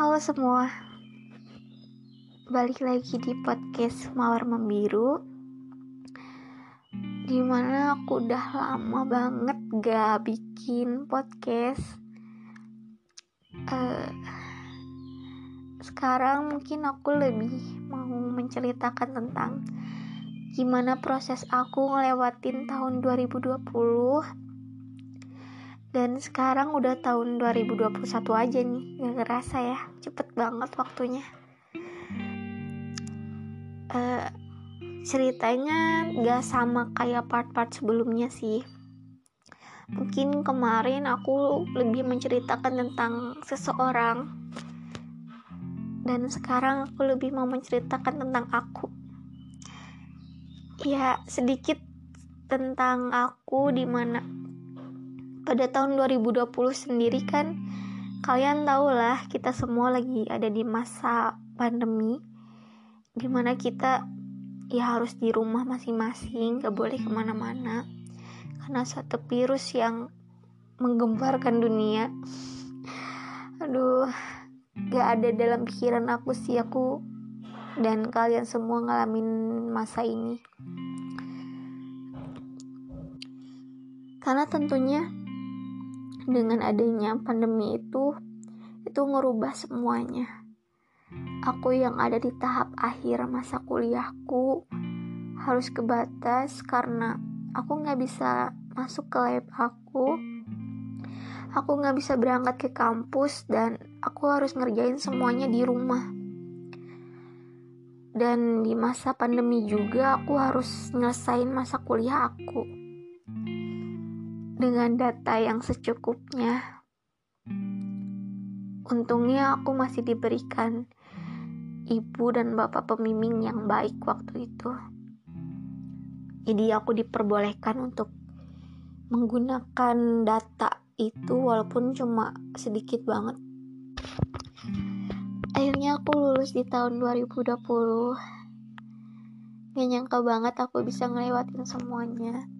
Halo semua, balik lagi di podcast Mawar Membiru Di mana aku udah lama banget gak bikin podcast. Uh, Sekarang mungkin aku lebih mau menceritakan tentang Gimana proses aku ngelewatin tahun 2020 dan sekarang udah tahun 2021 aja nih. Gak ngerasa ya Cepet banget waktunya. Uh, Ceritanya gak sama kayak part-part sebelumnya sih. Mungkin kemarin aku lebih menceritakan tentang seseorang. Dan sekarang aku lebih mau menceritakan tentang aku. Ya sedikit tentang aku di mana pada tahun 2020 sendiri kan kalian tahu lah kita semua lagi ada di masa pandemi di mana kita ya harus di rumah masing-masing gak boleh ke mana-mana. Karena satu virus yang menggemparkan dunia. Aduh gak ada dalam pikiran aku sih aku dan kalian semua ngalamin masa ini. Karena tentunya dengan adanya pandemi itu itu ngerubah semuanya. Aku yang ada di tahap akhir masa kuliahku harus ke batas karena aku nggak bisa masuk ke lab aku. Aku nggak bisa berangkat ke kampus dan aku harus ngerjain semuanya di rumah. Dan di masa pandemi juga aku harus nyelesain masa kuliah aku dengan data yang secukupnya. Untungnya aku masih diberikan ibu dan bapak pembimbing yang baik waktu itu. Jadi aku diperbolehkan untuk menggunakan data itu walaupun cuma sedikit banget. Akhirnya aku lulus di tahun 2020. Gak nyangka banget aku bisa ngelewatin semuanya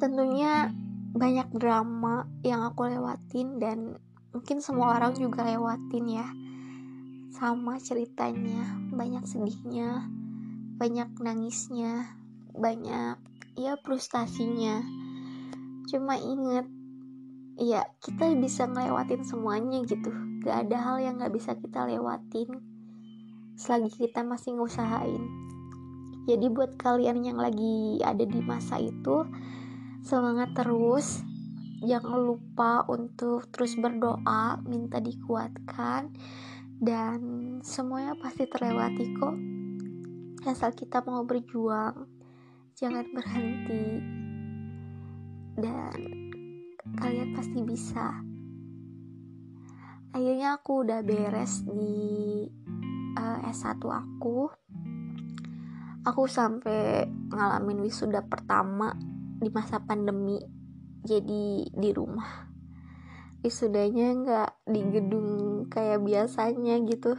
tentunya banyak drama yang aku lewatin dan mungkin semua orang juga lewatin ya. Sama ceritanya banyak sedihnya banyak nangisnya banyak ya frustasinya. Cuma inget ya kita bisa ngelewatin semuanya gitu. Gak ada hal yang gak bisa kita lewatin selagi kita masih ngusahain. Jadi buat kalian yang lagi ada di masa itu semangat terus. Jangan lupa untuk terus berdoa minta dikuatkan dan semuanya pasti terlewati kok. Asal kita mau berjuang jangan berhenti. Dan kalian pasti bisa. Akhirnya aku udah beres di uh, eh, S1 aku. Aku sampai ngalamin wisuda pertama di masa pandemi jadi di rumah. Wisudanya nggak di gedung kayak biasanya gitu.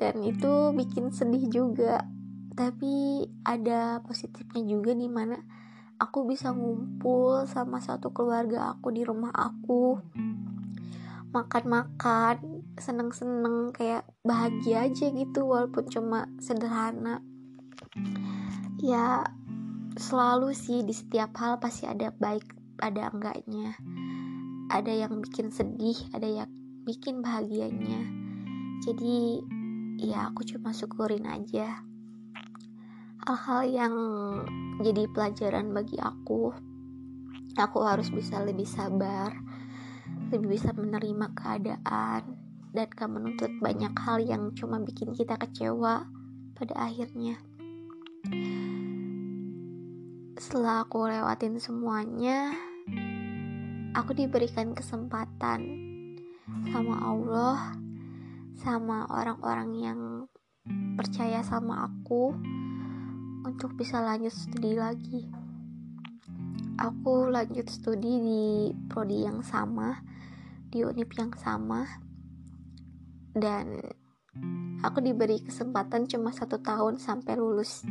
Dan itu bikin sedih juga. Tapi ada positifnya juga di mana aku bisa ngumpul sama satu keluarga aku di rumah aku. Makan-makan seneng-seneng kayak bahagia aja gitu walaupun cuma sederhana. Ya selalu sih di setiap hal pasti ada baik ada enggaknya. Ada yang bikin sedih ada yang bikin bahagianya. Jadi ya aku cuma syukurin aja. Hal-hal yang jadi pelajaran bagi aku aku harus bisa lebih sabar lebih bisa menerima keadaan dan gak menuntut banyak hal yang cuma bikin kita kecewa pada akhirnya setelah aku lewatin semuanya aku diberikan kesempatan sama Allah sama orang-orang yang percaya sama aku untuk bisa lanjut studi lagi. Aku lanjut studi di prodi yang sama di unip yang sama dan aku diberi kesempatan cuma satu tahun sampai lulus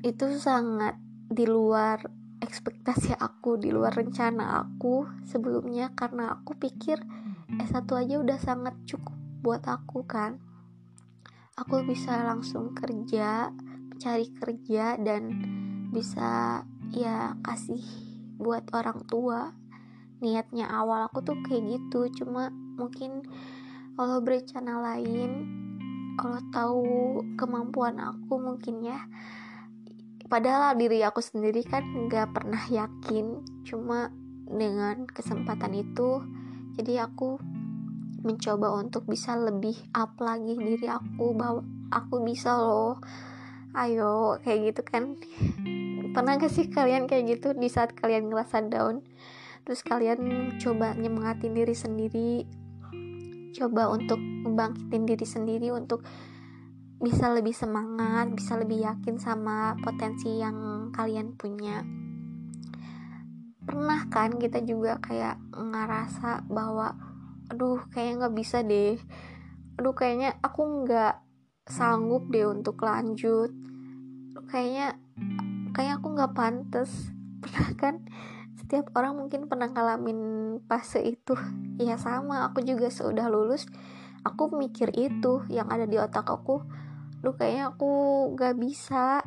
itu sangat di luar ekspektasi aku, di luar rencana aku sebelumnya. Karena aku pikir S1 aja udah sangat cukup buat aku kan. Aku bisa langsung kerja cari kerja dan bisa ya kasih buat orang tua. Niatnya awal aku tuh kayak gitu. Cuma mungkin Allah berencana lain Allah tahu kemampuan aku mungkin ya padahal diri aku sendiri kan nggak pernah yakin. Cuma dengan kesempatan itu jadi aku mencoba untuk bisa lebih up lagi diri aku bahwa aku bisa loh. Ayo kayak gitu kan. Pernah gak sih kalian kayak gitu di saat kalian ngerasa down? Terus kalian coba nyemangatin diri sendiri. Coba untuk membangkitin diri sendiri untuk bisa lebih semangat, bisa lebih yakin sama potensi yang kalian punya. Pernah kan kita juga kayak ngerasa bahwa, aduh kayaknya nggak bisa deh, aduh kayaknya aku nggak sanggup deh untuk lanjut, kayaknya kayak aku nggak pantas, pernah kan? setiap orang mungkin pernah ngalamin fase itu. Ya sama aku juga sudah lulus aku mikir itu yang ada di otak aku lu kayaknya aku gak bisa.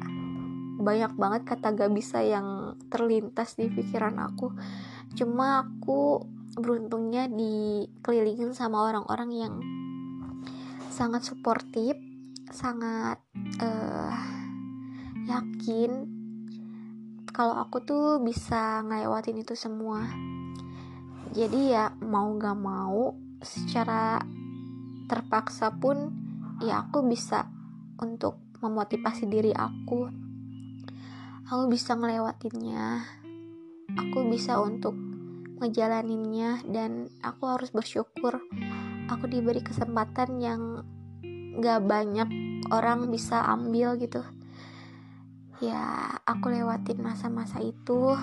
Banyak banget kata gak bisa yang terlintas di pikiran aku. Cuma aku beruntungnya dikelilingin sama orang-orang yang sangat suportif sangat uh, yakin kalau aku tuh bisa ngelewatin itu semua. Jadi ya mau gak mau secara terpaksa pun ya aku bisa untuk memotivasi diri aku. Aku bisa ngelewatinnya. Aku bisa untuk ngejalaninnya dan aku harus bersyukur. Aku diberi kesempatan yang gak banyak orang bisa ambil gitu. Ya aku lewatin masa-masa itu.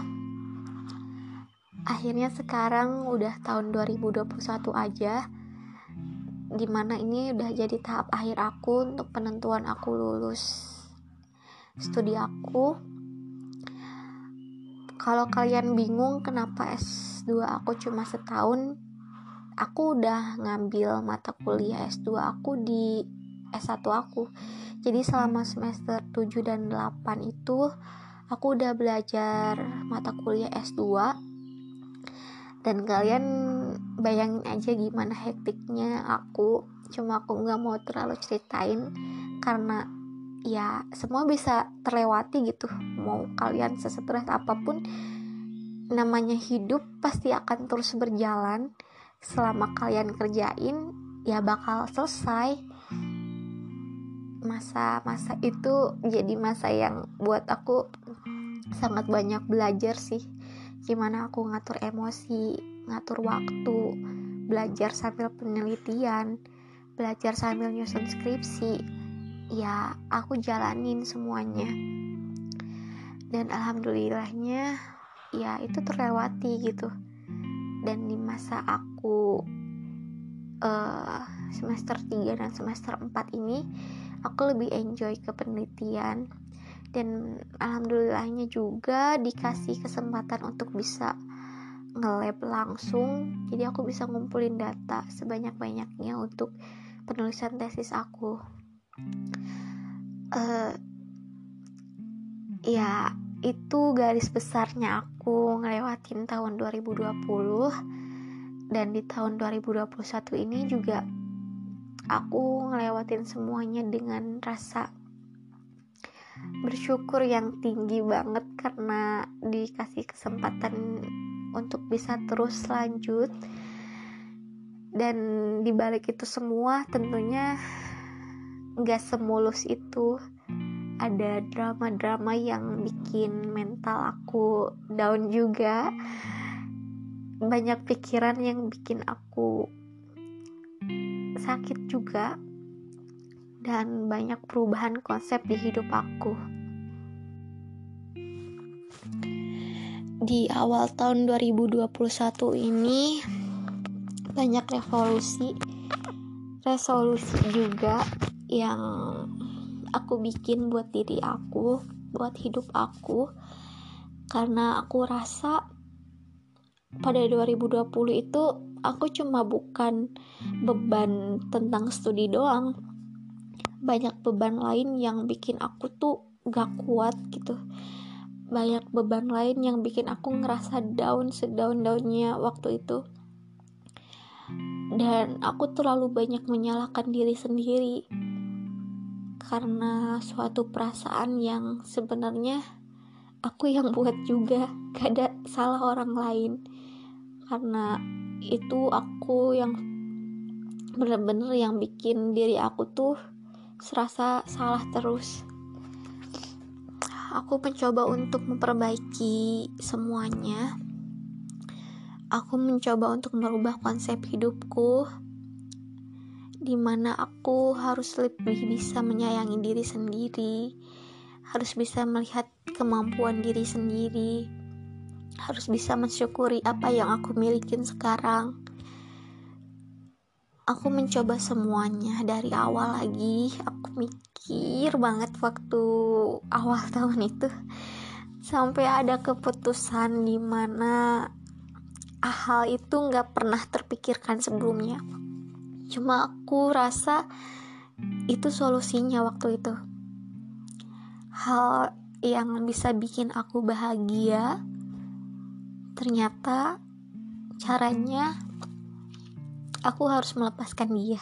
Akhirnya sekarang udah tahun 2021 aja di mana ini udah jadi tahap akhir aku untuk penentuan aku lulus studi aku. Kalau kalian bingung kenapa S2 aku cuma setahun aku udah ngambil mata kuliah S2 aku di S1 aku. Jadi selama semester 7 dan 8 itu aku udah belajar mata kuliah S2 dan kalian bayangin aja gimana hektiknya aku. Cuma aku nggak mau terlalu ceritain karena ya semua bisa terlewati gitu. Mau kalian sesetres apa pun namanya hidup pasti akan terus berjalan. Selama kalian kerjain ya bakal selesai. Masa-masa itu jadi masa yang buat aku sangat banyak belajar sih. Gimana aku ngatur emosi ngatur waktu belajar sambil penelitian belajar sambil nyusun skripsi ya aku jalanin semuanya. Dan alhamdulillahnya ya itu terlewati gitu. Dan di masa aku uh, semester 3 dan semester 4 ini aku lebih enjoy ke penelitian. Dan alhamdulillahnya juga dikasih kesempatan untuk bisa nge-lab langsung jadi aku bisa ngumpulin data sebanyak-banyaknya untuk penulisan tesis aku. Uh, ya itu garis besarnya aku ngelewatin tahun 2020 dan di tahun 2021 ini juga aku ngelewatin semuanya dengan rasa bersyukur yang tinggi banget karena dikasih kesempatan untuk bisa terus lanjut. Dan dibalik itu semua tentunya gak semulus itu. Ada drama-drama yang bikin mental aku down juga. Banyak pikiran yang bikin aku sakit juga. Dan banyak perubahan konsep di hidup aku. Di awal tahun 2021 ini banyak revolusi, resolusi juga yang aku bikin buat diri aku, buat hidup aku. Karena aku rasa pada 2020 itu aku cuma bukan beban tentang studi doang. Banyak beban lain yang bikin aku tuh gak kuat gitu banyak beban lain yang bikin aku ngerasa down sedown-downnya waktu itu. Dan aku terlalu banyak menyalahkan diri sendiri karena suatu perasaan yang sebenarnya aku yang buat juga gak ada salah orang lain. Karena itu aku yang bener-bener yang bikin diri aku tuh serasa salah terus aku mencoba untuk memperbaiki semuanya. Aku mencoba untuk merubah konsep hidupku di mana aku harus lebih bisa menyayangi diri sendiri harus bisa melihat kemampuan diri sendiri harus bisa mensyukuri apa yang aku milikin sekarang aku mencoba semuanya dari awal lagi. Aku mikir banget waktu awal tahun itu. Sampai ada keputusan di mana hal itu nggak pernah terpikirkan sebelumnya. Cuma aku rasa itu solusinya waktu itu. Hal yang bisa bikin aku bahagia ternyata caranya aku harus melepaskan dia.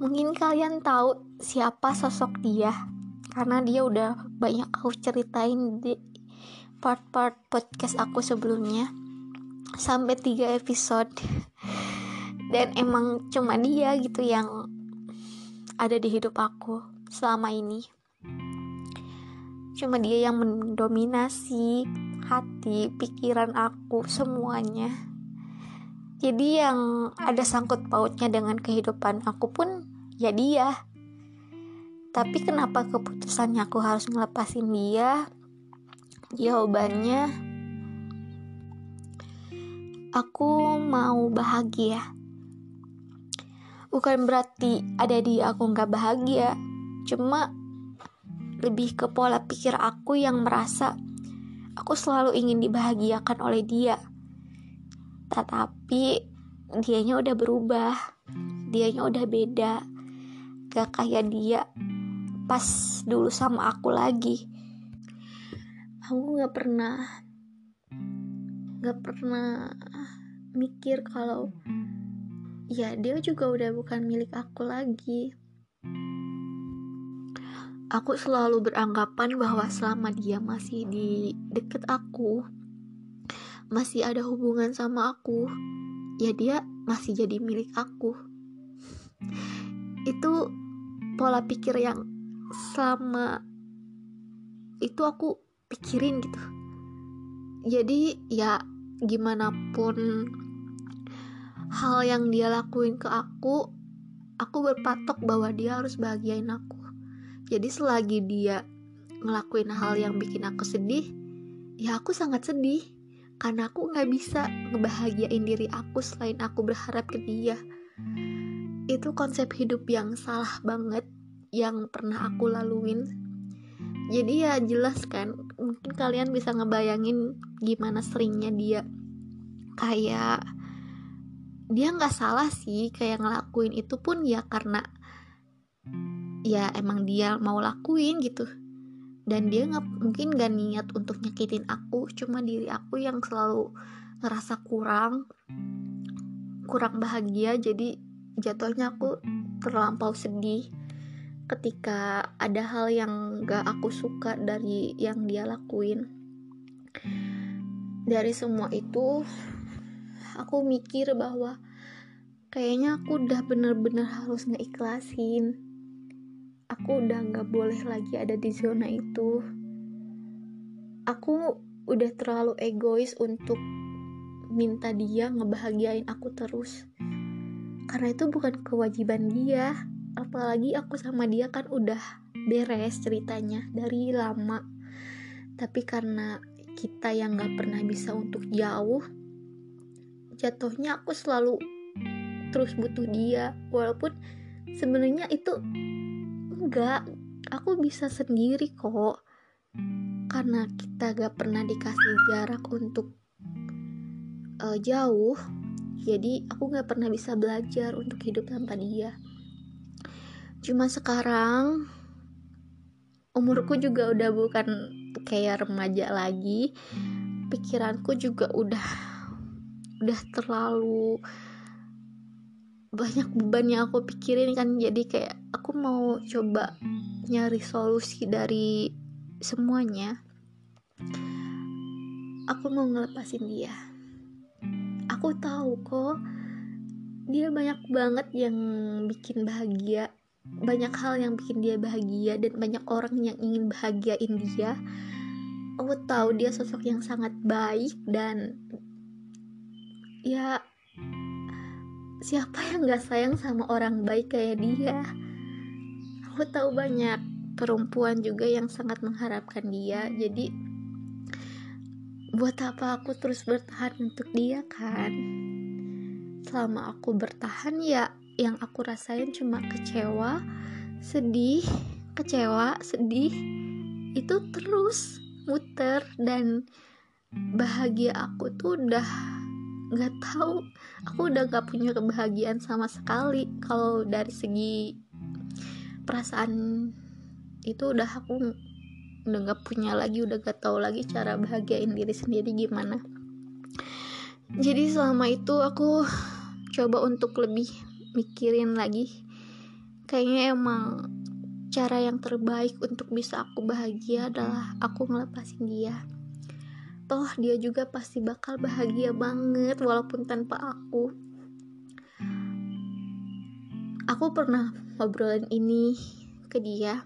Mungkin kalian tahu siapa sosok dia karena dia udah banyak aku ceritain di part-part podcast aku sebelumnya. Sampai tiga episode. Dan emang cuma dia gitu yang ada di hidup aku selama ini. Cuma dia yang mendominasi hati pikiran aku semuanya jadi yang ada sangkut pautnya dengan kehidupan aku pun ya dia. Tapi kenapa keputusannya aku harus ngelepasin dia? Jawabannya aku mau bahagia. Bukan berarti ada di aku nggak bahagia cuma lebih ke pola pikir aku yang merasa aku selalu ingin dibahagiakan oleh dia tetapi dianya udah berubah. Dianya udah beda. Gak kayak dia pas dulu sama aku lagi. Aku gak pernah gak pernah mikir kalau ya dia juga udah bukan milik aku lagi. Aku selalu beranggapan bahwa selama dia masih di deket aku masih ada hubungan sama aku, ya dia masih jadi milik aku. Itu pola pikir yang selama itu aku pikirin gitu. Jadi ya gimana pun hal yang dia lakuin ke aku, aku berpatok bahwa dia harus bahagiain aku. Jadi selagi dia ngelakuin hal yang bikin aku sedih, ya aku sangat sedih karena aku nggak bisa ngebahagiain diri aku selain aku berharap ke dia. Itu konsep hidup yang salah banget yang pernah aku laluin. Jadi ya jelas kan mungkin kalian bisa ngebayangin gimana seringnya dia. Kayak dia nggak salah sih kayak ngelakuin itu pun ya karena ya emang dia mau lakuin gitu dan dia nggak mungkin gak niat untuk nyakitin aku cuma diri aku yang selalu ngerasa kurang kurang bahagia jadi jatuhnya aku terlampau sedih ketika ada hal yang gak aku suka dari yang dia lakuin. Dari semua itu aku mikir bahwa kayaknya aku udah bener-bener harus ngeikhlasin aku udah nggak boleh lagi ada di zona itu. Aku udah terlalu egois untuk minta dia ngebahagiain aku terus. Karena itu bukan kewajiban dia. Apalagi aku sama dia kan udah beres ceritanya dari lama. Tapi karena kita yang gak pernah bisa untuk jauh jatuhnya aku selalu terus butuh dia. Walaupun sebenarnya itu enggak aku bisa sendiri kok. Karena kita gak pernah dikasih jarak untuk uh, jauh jadi aku gak pernah bisa belajar untuk hidup tanpa dia. Cuma sekarang umurku juga udah bukan kayak remaja lagi. Pikiranku juga udah udah terlalu banyak beban yang aku pikirin kan. Jadi kayak aku mau coba nyari solusi dari semuanya. Aku mau ngelepasin dia. Aku tahu kok dia banyak banget yang bikin bahagia. Banyak hal yang bikin dia bahagia dan banyak orang yang ingin bahagiain dia. Aku tahu dia sosok yang sangat baik dan ya siapa yang gak sayang sama orang baik kayak dia? Aku tahu banyak perempuan juga yang sangat mengharapkan dia. Jadi buat apa aku terus bertahan untuk dia kan? Selama aku bertahan ya yang aku rasain cuma kecewa sedih kecewa sedih itu terus muter. Dan bahagia aku tuh udah nggak tahu. Aku udah gak punya kebahagiaan sama sekali. Kalau dari segi perasaan itu udah aku udah gak punya lagi udah gak tahu lagi cara bahagiain diri sendiri gimana. Jadi selama itu aku coba untuk lebih mikirin lagi. Kayaknya emang cara yang terbaik untuk bisa aku bahagia adalah aku ngelepasin dia toh dia juga pasti bakal bahagia banget walaupun tanpa aku. Aku pernah ngobrolin ini ke dia.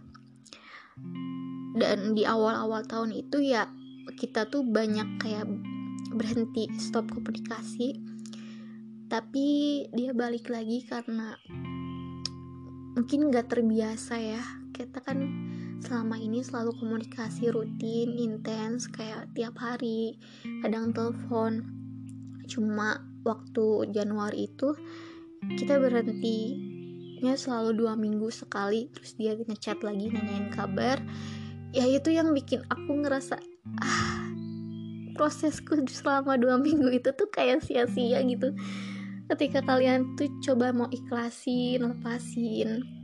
Dan di awal-awal tahun itu ya kita tuh banyak kayak berhenti stop komunikasi. Tapi dia balik lagi karena mungkin gak terbiasa ya. Kita kan selama ini selalu komunikasi rutin intens kayak tiap hari. Kadang telepon. Cuma waktu Januari itu kita berhentinya selalu dua minggu sekali. Terus dia ngechat lagi nanyain kabar. Ya itu yang bikin aku ngerasa ah prosesku selama dua minggu itu tuh kayak sia-sia gitu. Ketika kalian tuh coba mau ikhlasin lepasin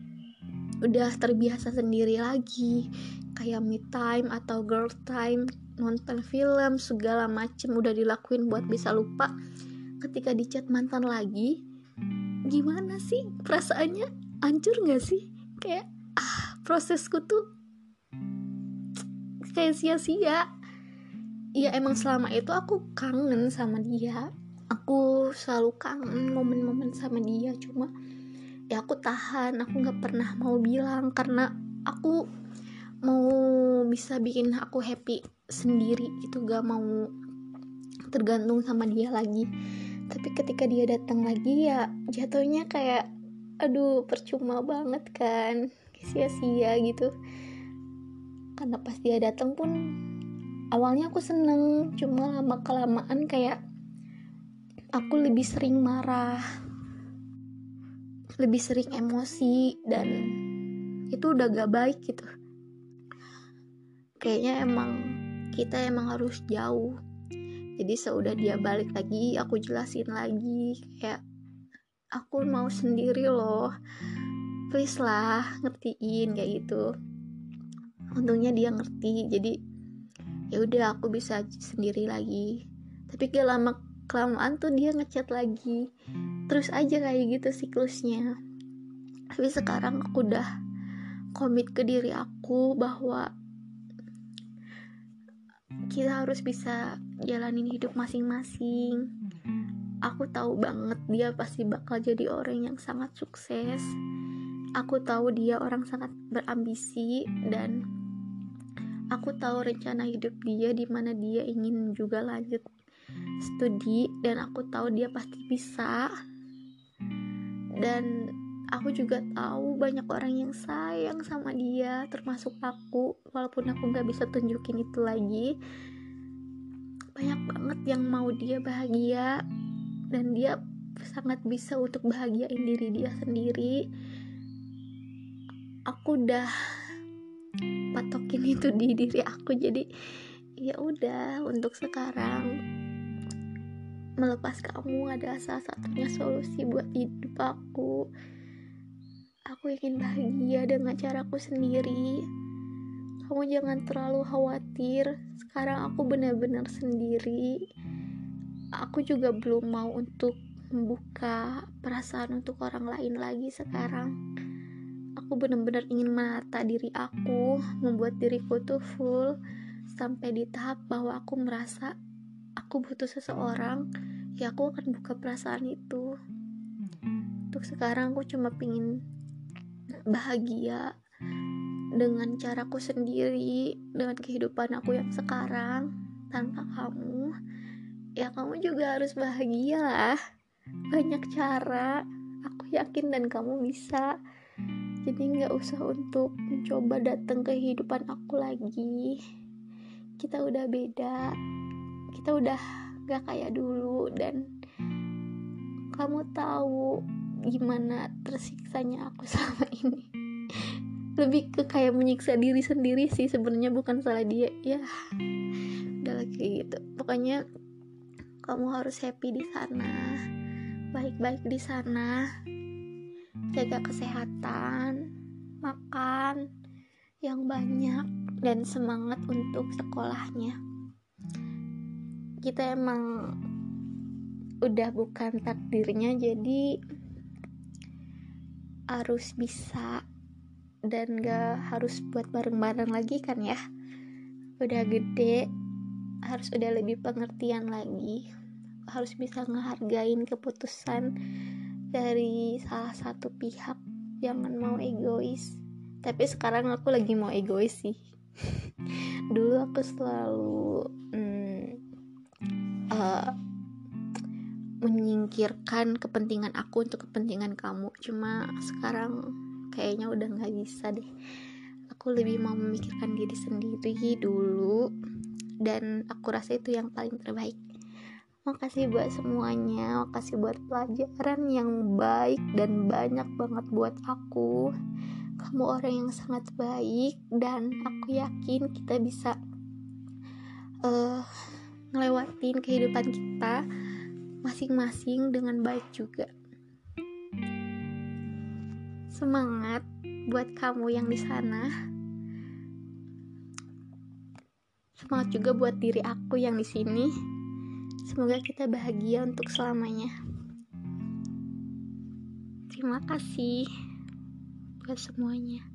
udah terbiasa sendiri lagi. Kayak me time atau girl time nonton film segala macem udah dilakuin buat bisa lupa. Ketika dicat mantan lagi gimana sih perasaannya? Hancur gak sih? Kayak ah prosesku tuh kayak sia-sia. Ya emang selama itu aku kangen sama dia. Aku selalu kangen momen-momen sama dia cuma ya aku tahan. Aku nggak pernah mau bilang karena aku mau bisa bikin aku happy sendiri itu gak mau tergantung sama dia lagi. Tapi ketika dia datang lagi ya jatuhnya kayak aduh percuma banget kan. Sia-sia gitu. Karena pas dia datang pun awalnya aku seneng. Cuma lama kelamaan kayak aku lebih sering marah lebih sering emosi dan itu udah gak baik gitu. Kayaknya emang kita emang harus jauh. Jadi seudah dia balik lagi aku jelasin lagi kayak aku mau sendiri loh. Please lah ngertiin kayak gitu. Untungnya dia ngerti jadi ya udah aku bisa sendiri lagi. Tapi gak lama kelamaan tuh dia ngechat lagi terus aja kayak gitu siklusnya. Tapi sekarang aku udah komit ke diri aku bahwa kita harus bisa jalanin hidup masing-masing. Aku tahu banget dia pasti bakal jadi orang yang sangat sukses. Aku tahu dia orang sangat berambisi dan aku tahu rencana hidup dia di mana dia ingin juga lanjut studi dan aku tahu dia pasti bisa dan aku juga tahu banyak orang yang sayang sama dia termasuk aku. Walaupun aku nggak bisa tunjukin itu lagi. Banyak banget yang mau dia bahagia. Dan dia sangat bisa untuk bahagiain diri dia sendiri. Aku udah patokin itu di diri aku. Jadi ya udah untuk sekarang melepas kamu adalah salah satunya solusi buat hidup aku. Aku ingin bahagia dengan caraku sendiri. Kamu jangan terlalu khawatir. Sekarang aku benar-benar sendiri. Aku juga belum mau untuk membuka perasaan untuk orang lain lagi sekarang. Aku benar-benar ingin menata diri aku membuat diriku tuh full sampai di tahap bahwa aku merasa aku butuh seseorang ya aku akan buka perasaan itu. Untuk sekarang aku cuma pingin bahagia dengan caraku sendiri dengan kehidupan aku yang sekarang tanpa kamu. Ya kamu juga harus bahagia lah. Banyak cara aku yakin dan kamu bisa. Jadi nggak usah untuk mencoba datang ke kehidupan aku lagi. Kita udah beda kita udah gak kayak dulu dan kamu tahu gimana tersiksanya aku selama ini. Lebih ke kayak menyiksa diri sendiri sih sebenarnya bukan salah dia. Ya udah lagi gitu. Pokoknya kamu harus happy di sana baik-baik di sana jaga kesehatan makan yang banyak dan semangat untuk sekolahnya kita emang udah bukan takdirnya jadi harus bisa dan gak harus buat bareng-bareng lagi kan ya? Udah gede harus udah lebih pengertian lagi. Harus bisa ngehargain keputusan dari salah satu pihak. Jangan mau egois. Tapi sekarang aku lagi mau egois sih. Dulu aku selalu hmm, uh, menyingkirkan kepentingan aku untuk kepentingan kamu. Cuma sekarang kayaknya udah nggak bisa deh. Aku lebih mau memikirkan diri sendiri dulu dan aku rasa itu yang paling terbaik. Makasih buat semuanya, makasih buat pelajaran yang baik dan banyak banget buat aku. Kamu orang yang sangat baik dan aku yakin kita bisa uh, ngelewatin kehidupan kita masing-masing dengan baik juga. Semangat buat kamu yang di sana. Semangat juga buat diri aku yang di sini. Semoga kita bahagia untuk selamanya. Terima kasih buat semuanya.